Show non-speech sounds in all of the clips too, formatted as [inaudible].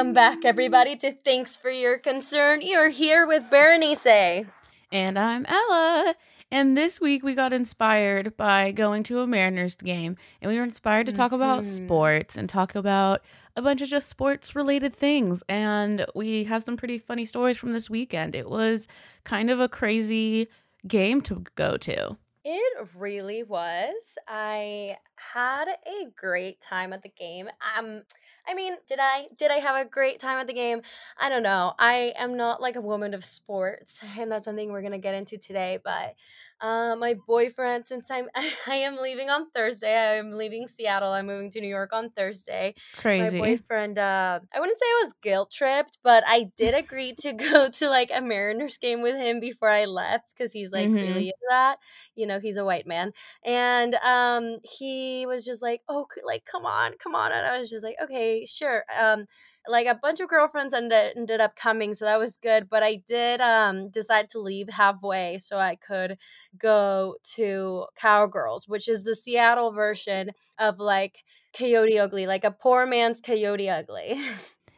Welcome back, everybody, to Thanks for Your Concern. You're here with Berenice. And I'm Ella. And this week we got inspired by going to a Mariners game. And we were inspired to talk about Mhm. sports and talk about a bunch of just sports related things. And we have some pretty funny stories from this weekend. It was kind of a crazy game to go to. It really was. I had a great time at the game. Um I mean, did I did I have a great time at the game? I don't know. I am not like a woman of sports, [laughs] and that's something we're going to get into today, but uh, my boyfriend since I'm [laughs] I am leaving on Thursday. I am leaving Seattle. I'm moving to New York on Thursday. Crazy. My boyfriend, uh, I wouldn't say I was guilt tripped, but I did agree to [laughs] go to like a Mariners game with him before I left because he's like Mhm. really into that. You know, he's a white man, and um, he was just like, "Oh, like come on, come on," and I was just like, "Okay, sure." Um, like a bunch of girlfriends ended ended up coming, so that was good. But I did um decide to leave halfway so I could go to Cowgirls, which is the Seattle version of like Coyote Ugly, like a poor man's Coyote Ugly. [laughs]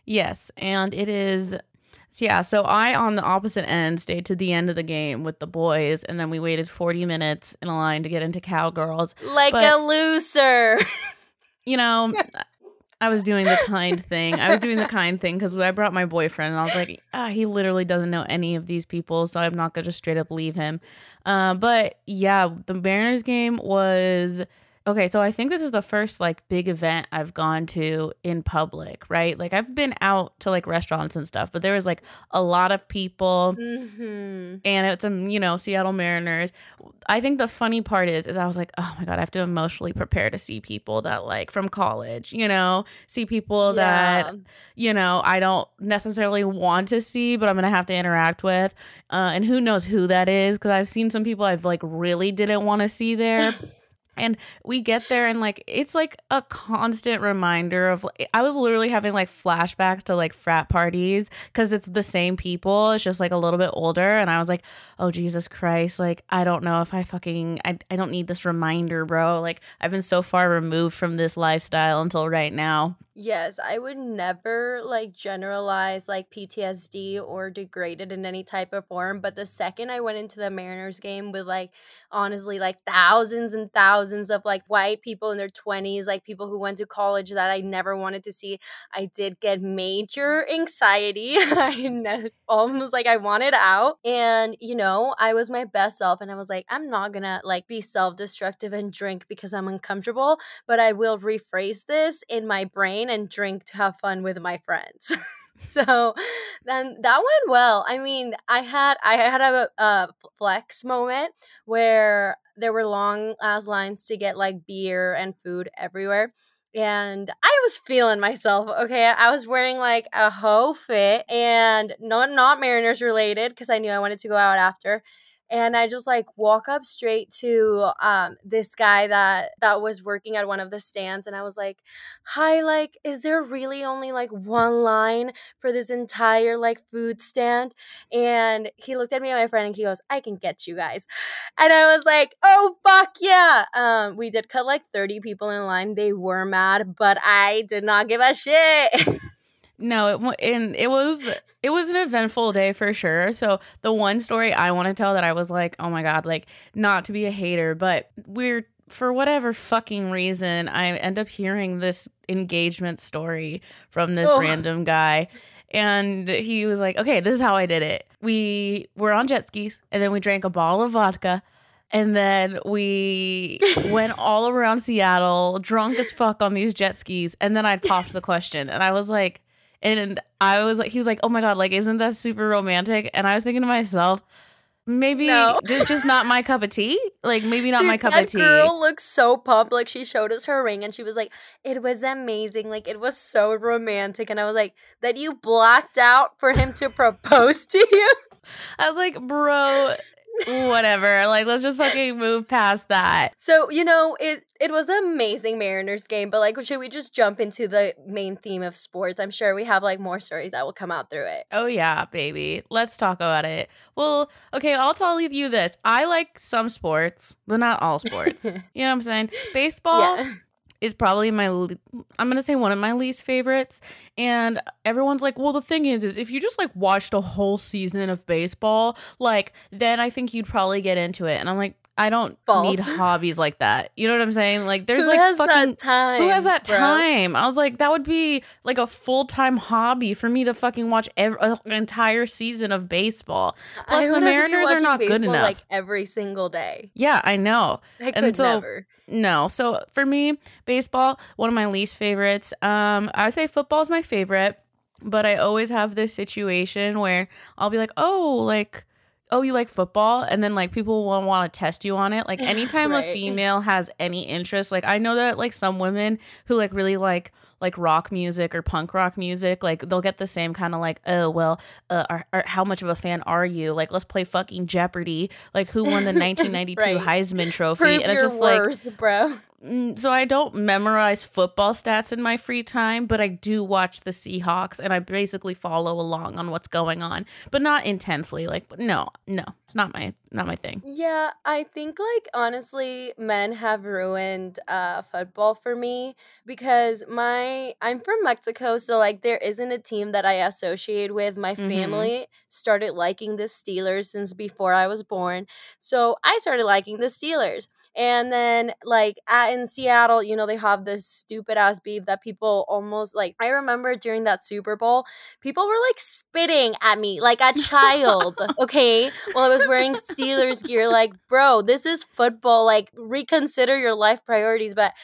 Yes, and it is. So yeah, so I on the opposite end stayed to the end of the game with the boys, and then we waited 40 minutes in a line to get into Cowgirls. like But- a loser. [laughs] You know, I was doing the kind thing. I was doing the kind thing because I brought my boyfriend, and I was like, ah, he literally doesn't know any of these people, so I'm not gonna just straight up leave him. Uh, but yeah, the Mariners game was okay. So I think this is the first like big event I've gone to in public, right? Like I've been out to like restaurants and stuff, but there was like a lot of people hmm and it's um you know Seattle Mariners. I think the funny part is is I was like, oh my god, I have to emotionally prepare to see people that like from college, you know, see people that you know I don't necessarily want to see, but I'm gonna have to interact with, uh, and who knows who that is because I've seen some people I've like really didn't want to see there. [laughs] And we get there and like it's like a constant reminder of I was literally having like flashbacks to like frat parties cuz it's the same people. It's just like a little bit older. And I was like oh Jesus Christ. Like I don't know if I fucking I, I don't need this reminder bro. Like I've been so far removed from this lifestyle until right now Yes, I would never like generalize like PTSD or degrade it in any type of form. But the second I went into the Mariners game with like honestly like thousands and thousands of like white people in their 20s, like people who went to college that I never wanted to see, I did get major anxiety. [laughs] I ne- almost like I wanted out. And you know, I was my best self and I was like, I'm not gonna like be self destructive and drink because I'm uncomfortable but I will rephrase this in my brain and drink to have fun with my friends. [laughs] so then that went well. I mean, I had I had a, a flex moment where there were long ass lines to get like beer and food everywhere. And I was feeling myself. Okay, I was wearing like a hoe fit and not not Mariners related because I knew I wanted to go out after and I just like walk up straight to um this guy that that was working at one of the stands and I was like, "Hi, like is there really only like one line for this entire like food stand?" And he looked at me and my friend and he goes, "I can get you guys." And I was like, "Oh fuck yeah." Um we did cut like 30 people in line. They were mad, but I did not give a shit. [laughs] No, it and it was it was an eventful day for sure. So the one story I want to tell that I was like, oh my god, like not to be a hater, but we're for whatever fucking reason, I end up hearing this engagement story from this Ugh. random guy. And he was like, okay, this is how I did it. We were on jet skis and then we drank a bottle of vodka. And then we [laughs] went all around Seattle, drunk as fuck on these jet skis. And then I popped the question. And I was like, and I was like, he was like, oh my God, like, isn't that super romantic? And I was thinking to myself, maybe No. [laughs] it's just not my cup of tea. Like, maybe not Dude, my cup of tea. girl looks so pumped. Like she showed us her ring and she was like, "It was amazing. Like it was so romantic." And I was like, "That you blacked out for him to propose to you?" [laughs] I was like, bro, whatever. Like, let's just fucking move past that. So you know, it it was an amazing Mariners game. But like, should we just jump into the main theme of sports? I'm sure we have like more stories that will come out through it. Oh yeah, baby. Let's talk about it. Well, okay, I'll tell you this. I like some sports, but not all sports. [laughs] you know what I'm saying? Baseball, Yeah. Is probably my I'm going to say one of my least favorites and everyone's like, "Well, the thing is is if you just like watched a whole season of baseball, like then I think you'd probably get into it." And I'm like, I don't False. need [laughs] hobbies like that. You know what I'm saying? Like there's who like fucking time. Who has that bro? time? I was like that would be like a full-time hobby for me to fucking watch every, an entire season of baseball. Plus the Mariners are not good enough. Like every single day. Yeah, I know. I could and so, never. No. So for me, baseball, one of my least favorites. Um I would say football is my favorite, but I always have this situation where I'll be like, "Oh, like oh, you like football? And then like people will want to test you on it. Like anytime right. a female has any interest, like I know that like some women who like really like like rock music or punk rock music, like they'll get the same kind of like, oh well, uh, are, are, how much of a fan are you? Like let's play fucking Jeopardy. Like who won the [laughs] 1992 right. Heisman Trophy? Prove and it's just worth, like, bro. Mm, so I don't memorize football stats in my free time, but I do watch the Seahawks and I basically follow along on what's going on, but not intensely. Like no, no, it's not my not my thing. Yeah, I think like honestly, men have ruined uh football for me because my I'm from Mexico, so like there isn't a team that I associate with. My mm-hmm. family started liking the Steelers since before I was born. So I started liking the Steelers. And then like at in Seattle, you know, they have this stupid ass beef that people almost like I remember during that Super Bowl, people were like spitting at me like a child, [laughs] okay? While I was wearing Steelers gear like, "Bro, this is football. Like reconsider your life priorities." But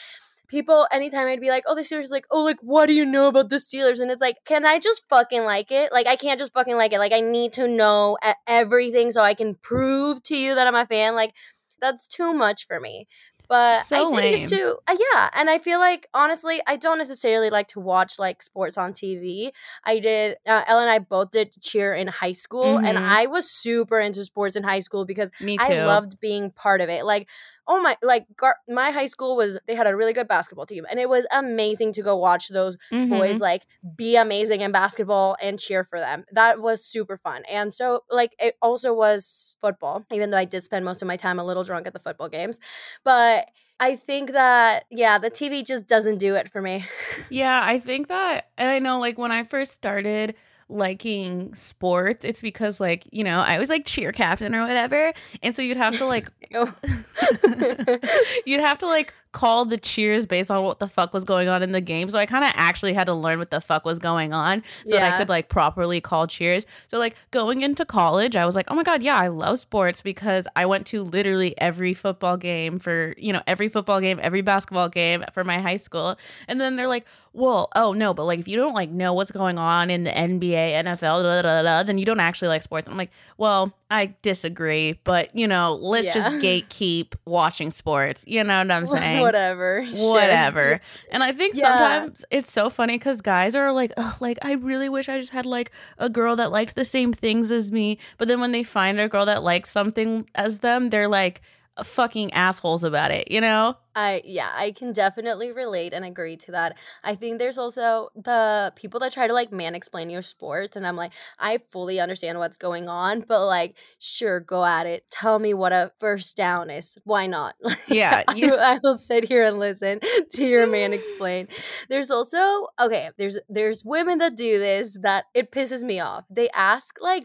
people anytime I'd be like, "Oh, the Steelers," like, "Oh, like what do you know about the Steelers?" And it's like, can I just fucking like it? Like, I can't just fucking like it. Like, I need to know everything so I can prove to you that I'm a fan. Like, that's too much for me. But so I did used to, uh, yeah. And I feel like honestly, I don't necessarily like to watch like sports on TV. I did. Uh, Ella and I both did cheer in high school, mm-hmm. and I was super into sports in high school because I loved being part of it. Like oh my like gar- my high school was they had a really good basketball team and it was amazing to go watch those mm-hmm. boys like be amazing in basketball and cheer for them that was super fun and so like it also was football even though i did spend most of my time a little drunk at the football games but I think that yeah, the TV just doesn't do it for me. yeah, I think that and I know like when I first started liking sports, it's because like, you know, I was like cheer captain or whatever. And so you'd have to like [laughs] [laughs] you'd have to like call the cheers based on what the fuck was going on in the game. So I kind of actually had to learn what the fuck was going on so yeah. that I could like properly call cheers. So like going into college, I was like, "Oh my god, yeah, I love sports because I went to literally every football game for, you know, every football game, every basketball game for my high school." And then they're like, "Well, oh no, but like if you don't like know what's going on in the NBA, NFL, da, da, da, then you don't actually like sports." I'm like, "Well, I disagree, but you know, let's yeah. just gatekeep watching sports. You know what I'm [laughs] saying? Whatever. [laughs] Whatever. and I think yeah. sometimes it's so funny because guys are like, like, I really wish I just had like a girl that liked the same things as me. But then when they find a girl that likes something as them, they're like, fucking assholes about it, you know? I yeah, I can definitely relate and agree to that. I think there's also the people that try to like man explain your sports and I'm like, I fully understand what's going on, but like sure, go at it. Tell me what a first down is. Why not? [laughs] Yeah, you- I, [laughs] I will sit here and listen [laughs] to your man explain. There's also okay, there's there's women that do this that it pisses me off. They ask like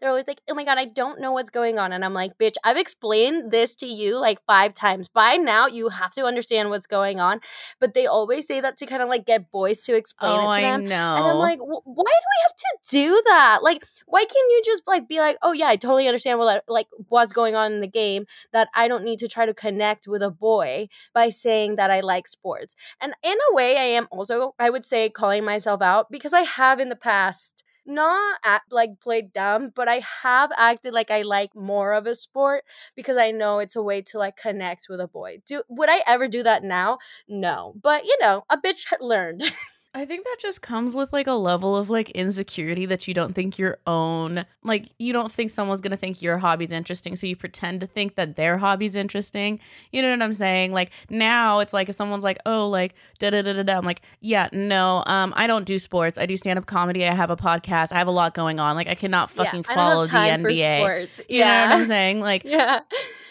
they're always like, oh my God, I don't know what's going on. And I'm like, bitch, I've explained this to you like five times. By now, you have to understand what's going on. But they always say that to kind of like get boys to explain oh, it to them. I know. And I'm like, why do we have to do that? Like, why can't you just like be like, oh yeah, I totally understand what like what's going on in the game that I don't need to try to connect with a boy by saying that I like sports. And in a way, I am also, I would say, calling myself out because I have in the past not like played dumb, but I have acted like I like more of a sport because I know it's a way to like connect with a boy. Do would I ever do that now? No. But you know, a bitch learned. [laughs] I think that just comes with like a level of like insecurity that you don't think your own, like you don't think someone's gonna think your hobby's interesting, so you pretend to think that their hobby's interesting. You know what I'm saying? Like now it's like if someone's like, oh, like da da da da da, I'm like, yeah, no, um, I don't do sports. I do stand up comedy. I have a podcast. I have a lot going on. Like I cannot fucking yeah, follow the NBA. sports. You know what I'm saying? Like, [laughs] yeah,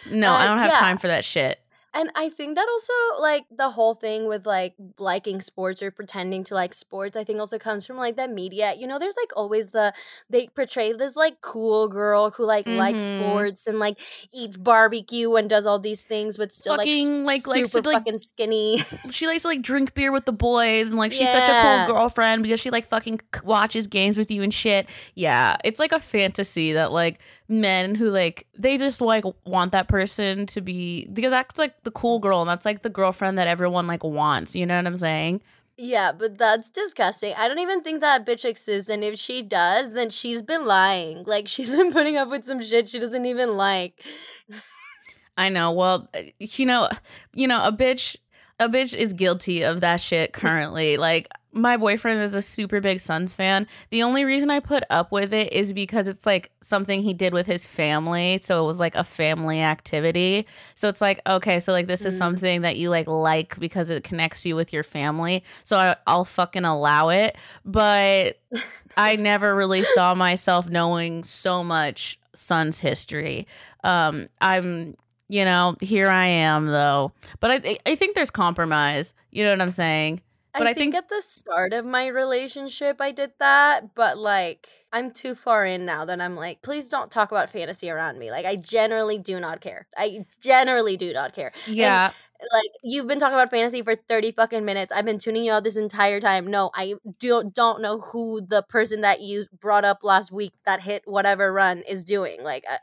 no, uh, I don't have yeah. time for that shit. And I think that also like the whole thing with like liking sports or pretending to like sports, I think also comes from like the media. You know, there's like always the they portray this like cool girl who like mm-hmm. likes sports and like eats barbecue and does all these things, but still fucking, like, like super like, fucking skinny. [laughs] She likes to like drink beer with the boys and like she's yeah. such a cool girlfriend because she like fucking watches games with you and shit. Yeah, it's like a fantasy that like men who like they just like want that person to be because that's like the cool girl and that's like the girlfriend that everyone like wants. You know what I'm saying? Yeah, but that's disgusting. I don't even think that bitch exists, and if she does, then she's been lying. [laughs] Like she's been putting up with some shit she doesn't even like. [laughs] I know. Well, you know, you know, a bitch a bitch is guilty of that shit currently. like my boyfriend is a super big Suns fan. The only reason I put up with it is because it's like something he did with his family, so it was like a family activity. So it's like okay, so like this mm. is something that you like like because it connects you with your family. So I, I'll fucking allow it, but [laughs] I never really saw myself knowing so much Suns history. Um, I'm you know, here I am though. But I I think there's compromise. You know what I'm saying? But I, I think, think, at the start of my relationship I did that, but like I'm too far in now that I'm like, please don't talk about fantasy around me. Like I generally do not care. I generally do not care. Yeah. And, like you've been talking about fantasy for 30 fucking minutes. I've been tuning you out this entire time. No, I don't don't know who the person that you brought up last week that hit whatever run is doing. Like I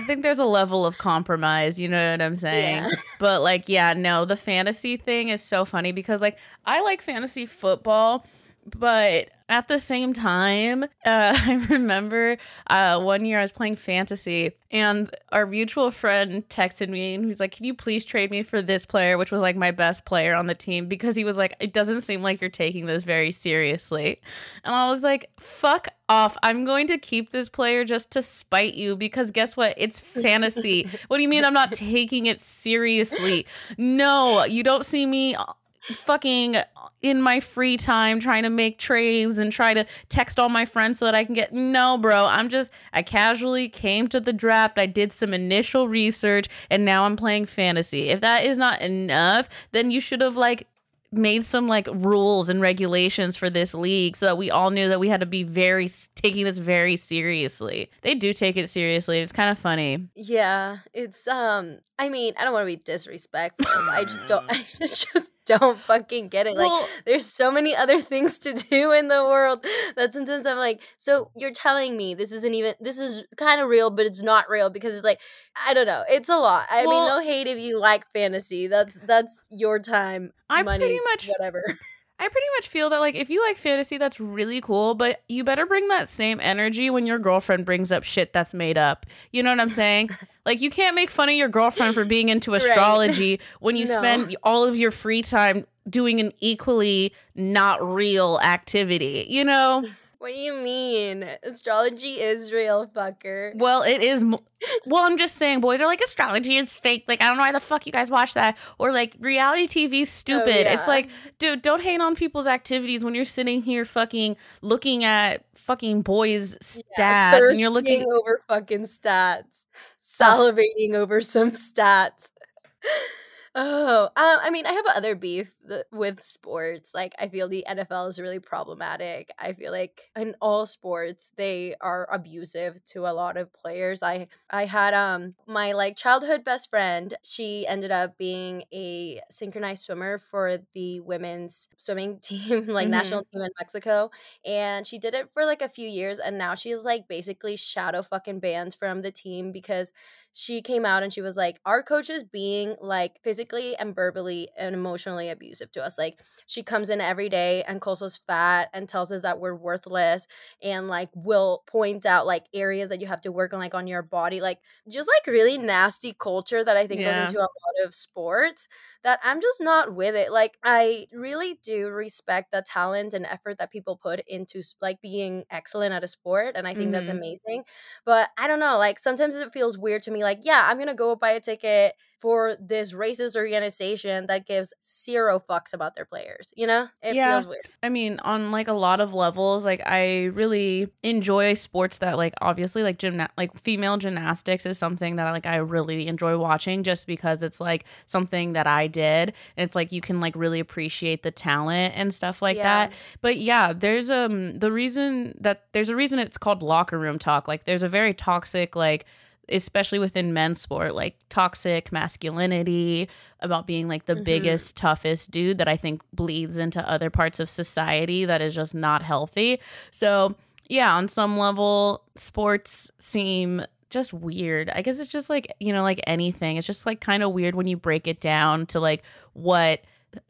think there's a level of compromise, you know what I'm saying? Yeah. [laughs] But like, yeah, no, the fantasy thing is so funny because like I like fantasy football, but at the same time, [laughs] uh, I remember uh, one year I was playing fantasy and our mutual friend texted me and he's like, Can you please trade me for this player, which was like my best player on the team? Because he was like, It doesn't seem like you're taking this very seriously. And I was like, Fuck off. I'm going to keep this player just to spite you because guess what? It's fantasy. [laughs] what do you mean I'm not taking it seriously? No, you don't see me fucking in my free time trying to make trades and try to text all my friends so that I can get no bro I'm just I casually came to the draft I did some initial research and now I'm playing fantasy if that is not enough then you should have like made some like rules and regulations for this league so that we all knew that we had to be very taking this very seriously. They do take it seriously. It's kind of funny. Yeah, it's um I mean, I don't want to be disrespectful. I just don't [laughs] I just don't fucking get it. Like well, there's so many other things to do in the world that sometimes I'm like, so you're telling me this isn't even this is kind of real, but it's not real because it's like I don't know. It's a lot. I well, mean, no hate if you like fantasy. That's that's your time. I money, pretty much whatever. I pretty much feel that like if you like fantasy, that's really cool, but you better bring that same energy when your girlfriend brings up shit that's made up. You know what I'm saying? [laughs] like you can't make fun of your girlfriend for being into [laughs] astrology right. when you no. spend all of your free time doing an equally not real activity, you know? [laughs] What do you mean? Astrology is real, fucker. Well, it is. Mo- well, I'm just saying, boys are like astrology is fake. Like, I don't know why the fuck you guys watch that. Or like reality TV is oh, stupid. Oh, yeah. It's like, dude, don't hate on people's activities when you're sitting here fucking looking at fucking boys' stats yeah, and you're looking over fucking stats, salivating over some stats. [laughs] Oh, um, I mean, I have other beef with sports. Like, I feel the NFL is really problematic. I feel like in all sports they are abusive to a lot of players. I I had um my like childhood best friend. She ended up being a synchronized swimmer for the women's swimming [laughs] team, like mm-hmm. national team in Mexico, and she did it for like a few years, and now she's like basically shadow fucking banned from the team because she came out and she was like, our coach is being like physically and verbally and emotionally abusive to us. Like she comes in every day and calls us fat and tells us that we're worthless and like will point out like areas that you have to work on like on your body. Like just like really nasty culture that I think yeah. goes into a lot of sports that I'm just not with it. Like I really do respect the talent and effort that people put into like being excellent at a sport and I think mm-hmm. that's amazing. But I don't know, like sometimes it feels weird to me like, yeah, I'm going to go buy a ticket for this racist organization that gives zero fucks about their players. You know, it yeah. feels weird. I mean, on like a lot of levels, like I really enjoy sports that like obviously like gymna- like female gymnastics is something that like I really enjoy watching just because it's like something that I did. And it's like you can like really appreciate the talent and stuff like yeah. that. But yeah, there's um the reason that there's a reason it's called locker room talk. Like there's a very toxic like especially within men's sport, like toxic masculinity, about being like the mm-hmm. biggest, toughest dude that I think bleeds into other parts of society that is just not healthy. So, yeah, on some level, sports seem just weird. I guess it's just like, you know, like anything. It's just like kind of weird when you break it down to like what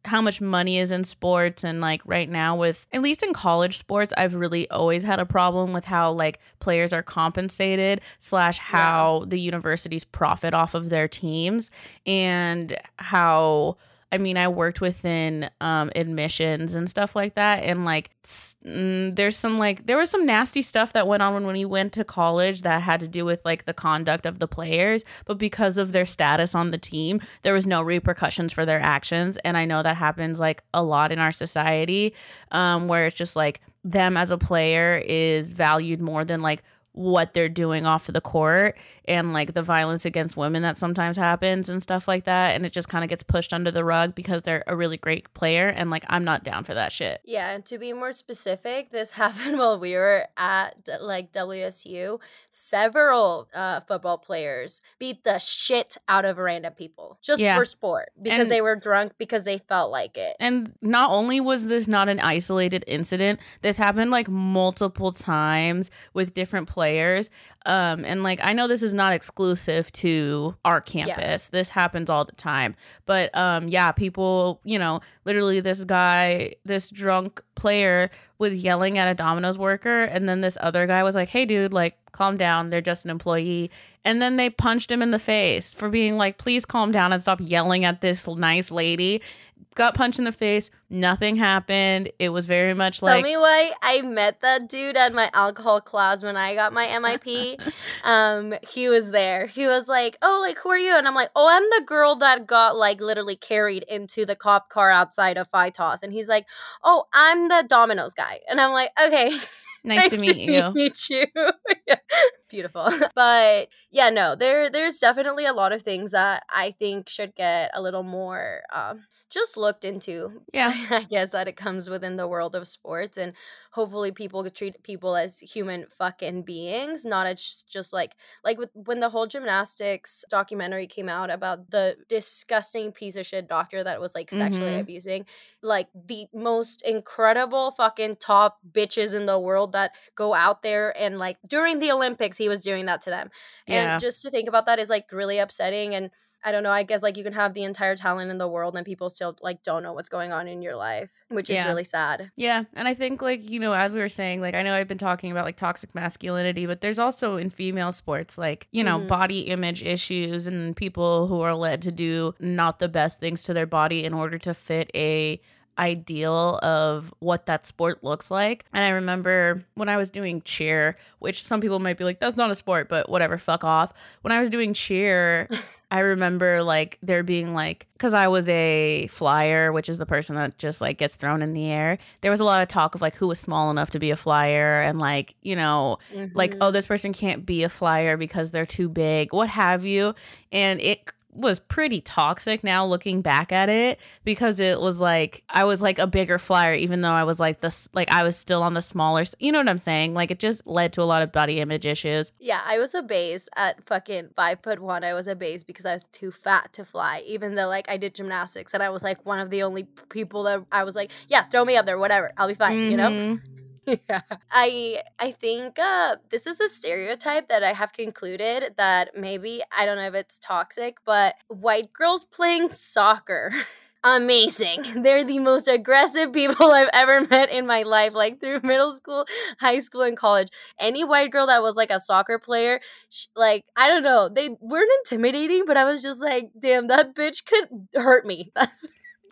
how much money is in sports and like right now with at least in college sports i've really always had a problem with how like players are compensated slash how yeah. the universities profit off of their teams and how I mean, I worked within um, admissions and stuff like that, and like, mm, there's some like there was some nasty stuff that went on when we went to college that had to do with like the conduct of the players, but because of their status on the team, there was no repercussions for their actions, and I know that happens like a lot in our society, um, where it's just like them as a player is valued more than like what they're doing off of the court and like the violence against women that sometimes happens and stuff like that and it just kind of gets pushed under the rug because they're a really great player and like I'm not down for that shit. Yeah, and to be more specific, this [laughs] happened while we were at like WSU. Several uh, football players beat the shit out of random people just yeah. for sport because and, they were drunk because they felt like it. And not only was this not an isolated incident, this happened like multiple times with different players players. Um, and like I know this is not exclusive to our campus. Yeah. This happens all the time. But um, yeah, people, you know, literally this guy, this drunk player was yelling at a Domino's worker, and then this other guy was like, "Hey, dude, like, calm down. They're just an employee." And then they punched him in the face for being like, "Please calm down and stop yelling at this nice lady." got punched in the face. Nothing happened. It was very much like. Tell me why I met that dude at my alcohol class when I got my MIP. [laughs] um, he was there. He was like, "Oh, like who are you?" And I'm like, "Oh, I'm the girl that got like literally carried into the cop car outside of Phytos." And he's like, "Oh, I'm the Domino's guy." And I'm like, "Okay." [laughs] Nice, nice to, meet, to you. [laughs] meet you. [laughs] yeah. Beautiful. [laughs] But yeah, no, there there's definitely a lot of things that I think should get a little more um just looked into. [laughs] Yeah. I guess that it comes within the world of sports and hopefully people treat people as human fucking beings, not as just like like with, when the whole gymnastics documentary came out about the disgusting piece of shit doctor that was like sexually mm-hmm. abusing like the most incredible fucking top bitches in the world that go out there and like during the Olympics he was doing that to them. Yeah. And just to think about that is like really upsetting and I don't know. I guess like you can have the entire talent in the world and people still like don't know what's going on in your life, which yeah. is really sad. Yeah. And I think like, you know, as we were saying, like I know I've been talking about like toxic masculinity, but there's also in female sports like, you know, mm-hmm. body image issues and people who are led to do not the best things to their body in order to fit a ideal of what that sport looks like. And I remember when I was doing cheer, which some people might be like, that's not a sport, but whatever, fuck off. When I was doing cheer, [laughs] I remember like there being like, because I was a flyer, which is the person that just like gets thrown in the air. There was a lot of talk of like who was small enough to be a flyer and like, you know, mm-hmm. like, oh, this person can't be a flyer because they're too big, what have you. And it was pretty toxic now looking back at it because it was like I was like a bigger flyer even though I was like this like I was still on the smaller you know what I'm saying like it just led to a lot of body image issues yeah I was a base at fucking five foot one I was a base because I was too fat to fly even though like I did gymnastics and I was like one of the only people that I was like yeah throw me up there whatever I'll be fine mm-hmm. you know mm-hmm. Yeah. I I think uh, this is a stereotype that I have concluded that maybe I don't know if it's toxic, but white girls playing soccer. [laughs] Amazing. [laughs] They're the most aggressive people [laughs] I've ever met in my life, like through middle school, high school, and college. Any white girl that was like a soccer player, sh- like, I don't know, they weren't intimidating, but I was just like, damn, that bitch could hurt me.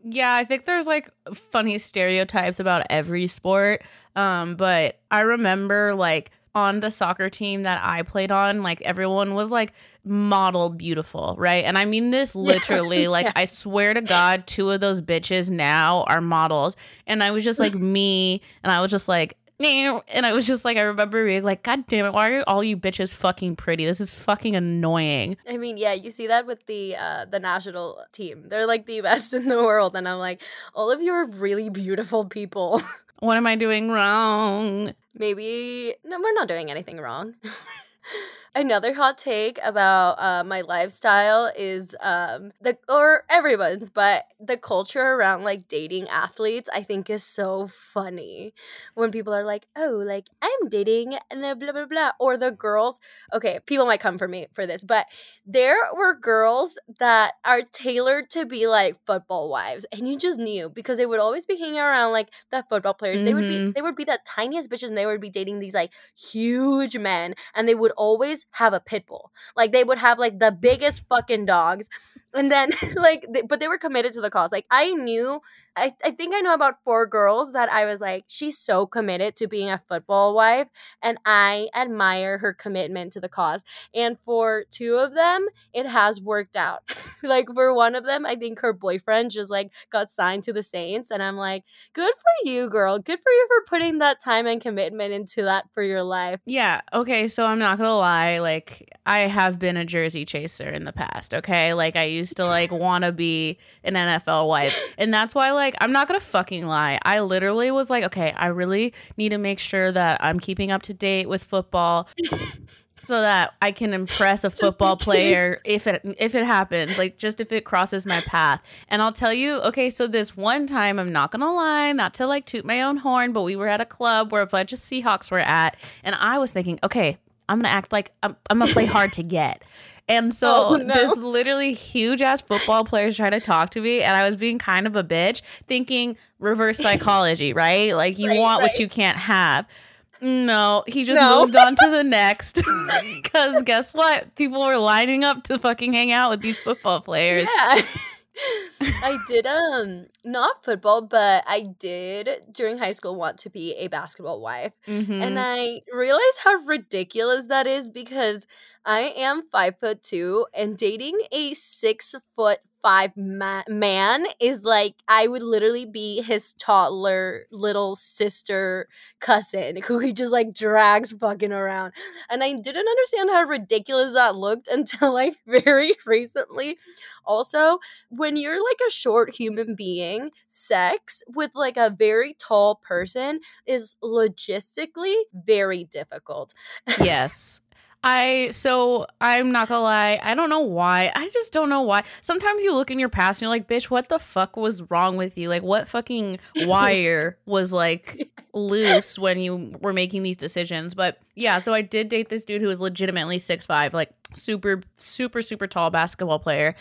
Yeah, I think there's like funny stereotypes about every sport. Um, but I remember like on the soccer team that I played on, like everyone was like model beautiful, right? And I mean this [laughs] literally. Yeah. Like, yeah. I swear to God, two of those bitches now are models. And I was just like [laughs] me, and I was just like, and I was just like, I remember being like, God damn it, why are all you bitches fucking pretty? This is fucking annoying. I mean, yeah, you see that with the uh the national team. They're like the [laughs] best in the world. And I'm like, all of you are really beautiful people. [laughs] What am I doing wrong? Maybe no, we're not doing anything wrong. [laughs] Another hot take about uh, my lifestyle is um, the or everyone's, but the culture around like dating athletes, I think is so funny. When people are like, "Oh, like I'm dating," and blah blah blah, or the girls. Okay, people might come for me for this, but there were girls that are tailored to be like football wives, and you just knew because they would always be hanging around like the football players. Mm-hmm. They would be mm-hmm. they would be the tiniest bitches, and they would be dating these like huge men, and they would always have a pit bull. Like they would have like the biggest fucking dogs. And then [laughs] like they, but they were committed to the cause. Like I knew I, I think I know about four girls that I was like, she's so committed to being a football wife, and I admire her commitment to the cause. And for two of them, it has worked out. [laughs] like for one of them, I think her boyfriend just like got signed to the Saints, and I'm like, good for you, girl. Good for you for putting that time and commitment into that for your life. Yeah. Okay. So I'm not gonna lie. Like I have been a jersey chaser in the past. Okay. Like I used to like want to be an NFL wife, [laughs] and that's why like I'm not gonna fucking lie. I literally was like, okay, I really need to make sure that I'm keeping up to date with football. [laughs] so that I can impress a football player if it if it happens, like just if it crosses my path. And I'll tell you, okay, so this one time, I'm not gonna lie, not to like toot my own horn, but we were at a club where a bunch of Seahawks were at, and I was thinking, okay, I'm gonna act like I'm, I'm gonna play hard to get. And so oh, no. this literally huge ass football player is trying to talk to me, and I was being kind of a bitch, thinking reverse psychology, [laughs] right? Like you right, want right. what you can't have. No, he just no. moved on to the [laughs] next. [laughs] Because guess what? People were lining up to fucking hang out with these football players. Yeah. I did um not football, but I did during high school want to be a basketball wife. Mm-hmm. And I realized how ridiculous that is because I am five foot two, and dating a six foot five ma- man is like I would literally be his toddler little sister cousin who he just like drags fucking around. And I didn't understand how ridiculous that looked [laughs] until like very recently. Also, when you're like a short human being, sex with like a very tall person is logistically very difficult. [laughs] Yes. I so I'm not gonna lie, I don't know why. I just don't know why. Sometimes you look in your past and you're like, bitch, what the fuck was wrong with you? Like what fucking [laughs] wire was like loose when you were making these decisions? But yeah, so I did date this dude who was legitimately six five, like super, super, super tall basketball player.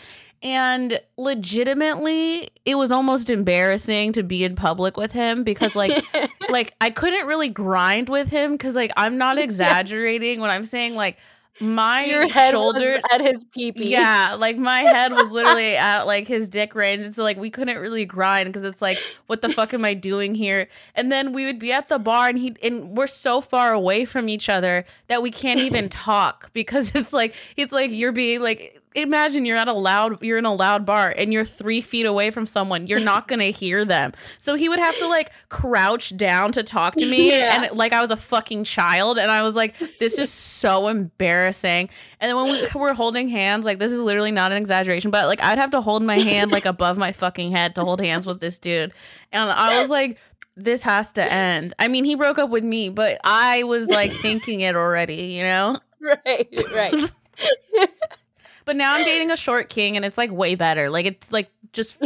And legitimately, it was almost embarrassing to be in public with him because like [laughs] like I couldn't really grind with him because like I'm not [laughs] exaggerating when I'm saying like my Your head shoulder at his peepee. Yeah, like my head was literally [laughs] at like his dick range, and so like we couldn't really grind because it's like, what the fuck am I doing here? And then we would be at the bar, and he and we're so far away from each other that we can't even talk because it's like it's like you're being like imagine you're at a loud you're in a loud bar and you're three feet away from someone you're not [laughs] gonna hear them so he would have to like crouch down to talk to me yeah. and like i was a fucking child and i was like this is so embarrassing and then when we were holding hands like this is literally not an exaggeration but like i'd have to hold my hand like above my fucking head to hold hands with this dude and i was like this has to end. I mean, he broke up with me, but I was like thinking it already, you know? [laughs] Right, right. [laughs] But now I'm dating a short king and it's like way better. Like it's like just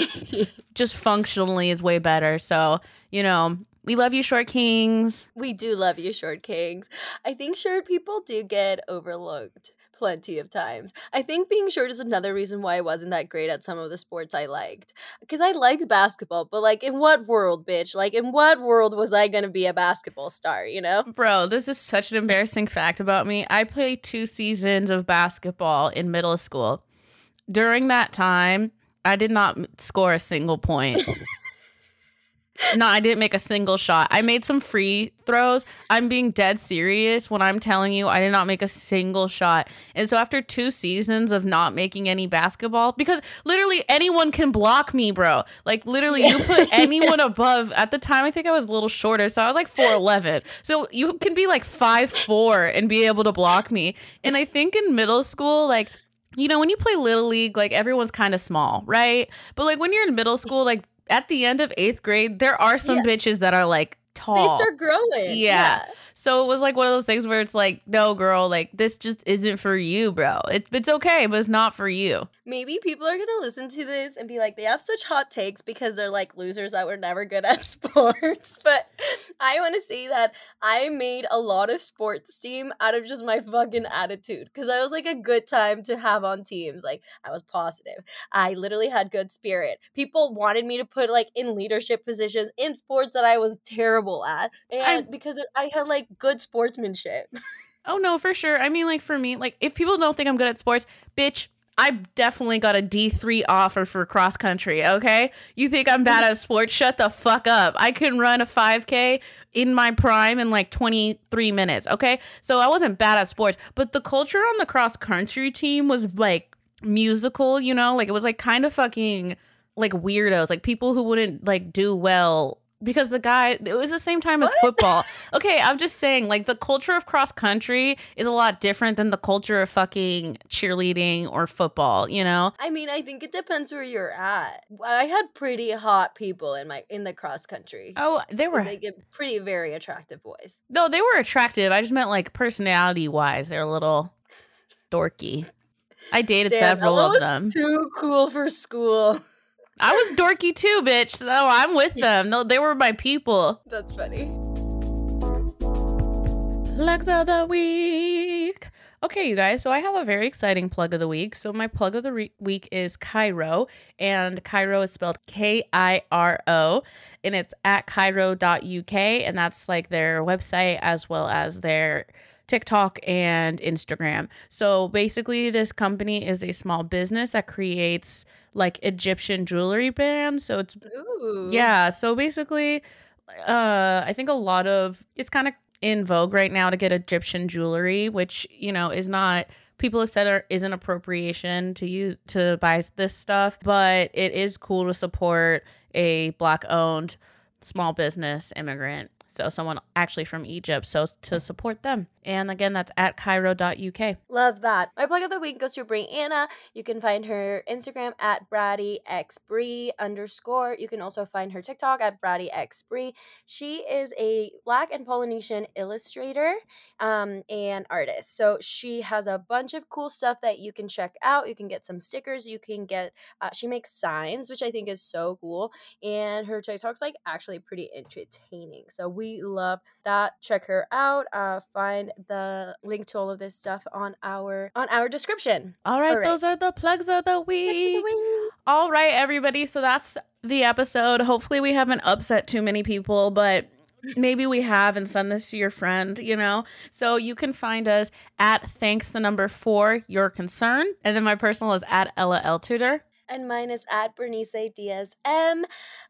[laughs] just functionally is way better. So, you know, we love you, short kings. We do love you, short kings. I think short people do get overlooked plenty of times. I think being short is another reason why I wasn't that great at some of the sports I liked. Because I liked basketball, but like, in what world, bitch? Like, in what world was I gonna be a basketball star, you know? Bro, this is such an embarrassing fact about me. I played two seasons of basketball in middle school. During that time, I did not score a single point. No, I didn't make a single shot. I made some free throws. I'm being dead serious when I'm telling you I did not make a single shot. And so after two seasons of not making any basketball, because literally anyone can block me, bro. Like literally you put [laughs] anyone above at the time I think I was a little shorter, so I was like 4'11. So you can be like five four and be able to block me. And I think in middle school, like you know, when you play little league, like everyone's kind of small, right? But like when you're in middle school, like at the end of eighth grade, there are some yeah. bitches that are like tall. They start growing. Yeah. yeah. So it was like one of those things where it's like, no, girl, like this just isn't for you, bro. It's it's okay, but it's not for you maybe people are gonna listen to this and be like, they have such hot takes because they're like losers that were never good at [laughs] sports. but I want to say that I made a lot of sports team out of just my fucking attitude because I was like a good time to have on teams. Like I was positive. I literally had good spirit. People wanted me to put like in leadership positions in sports that I was terrible at, and I, because I had like good sportsmanship. [laughs] Oh no, for sure. I mean, like for me, like if people don't think I'm good at sports, bitch, I definitely got a D3 offer for cross country, okay? You think I'm bad at sports? Shut the fuck up. I can run a 5K in my prime in like 23 minutes, okay? So I wasn't bad at sports, but the culture on the cross country team was like musical, you know? Like it was like kind of fucking like weirdos, like people who wouldn't like do well because the guy it was the same time as football. Okay, I'm just saying like the culture of cross country is a lot different than the culture of fucking cheerleading or football, you know? I mean, I think it depends where you're at. I had pretty hot people in my in the cross country. Oh, they were they get pretty very attractive boys. No, they were attractive. I just meant like personality wise, they're a little dorky. I dated [laughs] Damn, several of them. Too cool for school. I was dorky too, bitch. No, I'm with them. They were my people. That's funny. Plugs of the week. Okay, you guys, so I have a very exciting plug of the week. So, my plug of the re- week is Kiro, and Kiro is spelled K I R O, and it's at Kiro.uk, and that's like their website as well as their TikTok and Instagram. So, basically, this company is a small business that creates like Egyptian jewelry bands. So it's Ooh. yeah. So basically, uh, I think a lot of it's kind of in vogue right now to get Egyptian jewelry, which you know is not people have said are, isn't appropriation to use to buy this stuff, but it is cool to support a black owned small business immigrant so someone actually from Egypt. So to support them. And again, that's at Kiro.uk. Love that. My plug of the week goes to Brianna. You can find her Instagram at BraddyXBree underscore. You can also find her TikTok at BraddyXBree. She is a Black and Polynesian illustrator um, and artist. So she has a bunch of cool stuff that you can check out. You can get some stickers. You can get, uh, she makes signs, which I think is so cool. And her TikTok's like actually pretty entertaining. So we love that. Check her out. Uh, find the link to all of this stuff on our on our description. All right, all right. those are the plugs of the week. Of the week. All right, everybody. So that's the episode. Hopefully, we haven't upset too many people, but maybe we have and send this to your friend you know so you can find us at thanks the number four your concern and then my personal is at ella l tutor and mine is at Bernice Diaz M.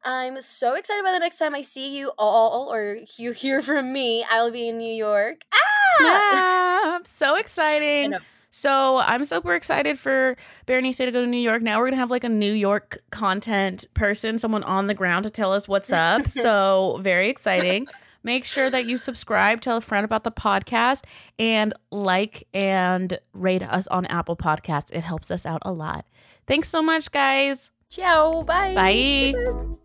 I'm so excited by the next time I see you all or you hear from me. I'll be in New York. Ah! Snap! So [laughs] exciting. So I'm super excited for Bernice to go to New York. Now we're gonna have like a New York content person, someone on the ground to tell us what's up. [laughs] so very exciting. Make sure that you subscribe, tell a friend about the podcast, and like and rate us on Apple Podcasts. It helps us out a lot. Thanks so much, guys. Ciao. Bye. Bye.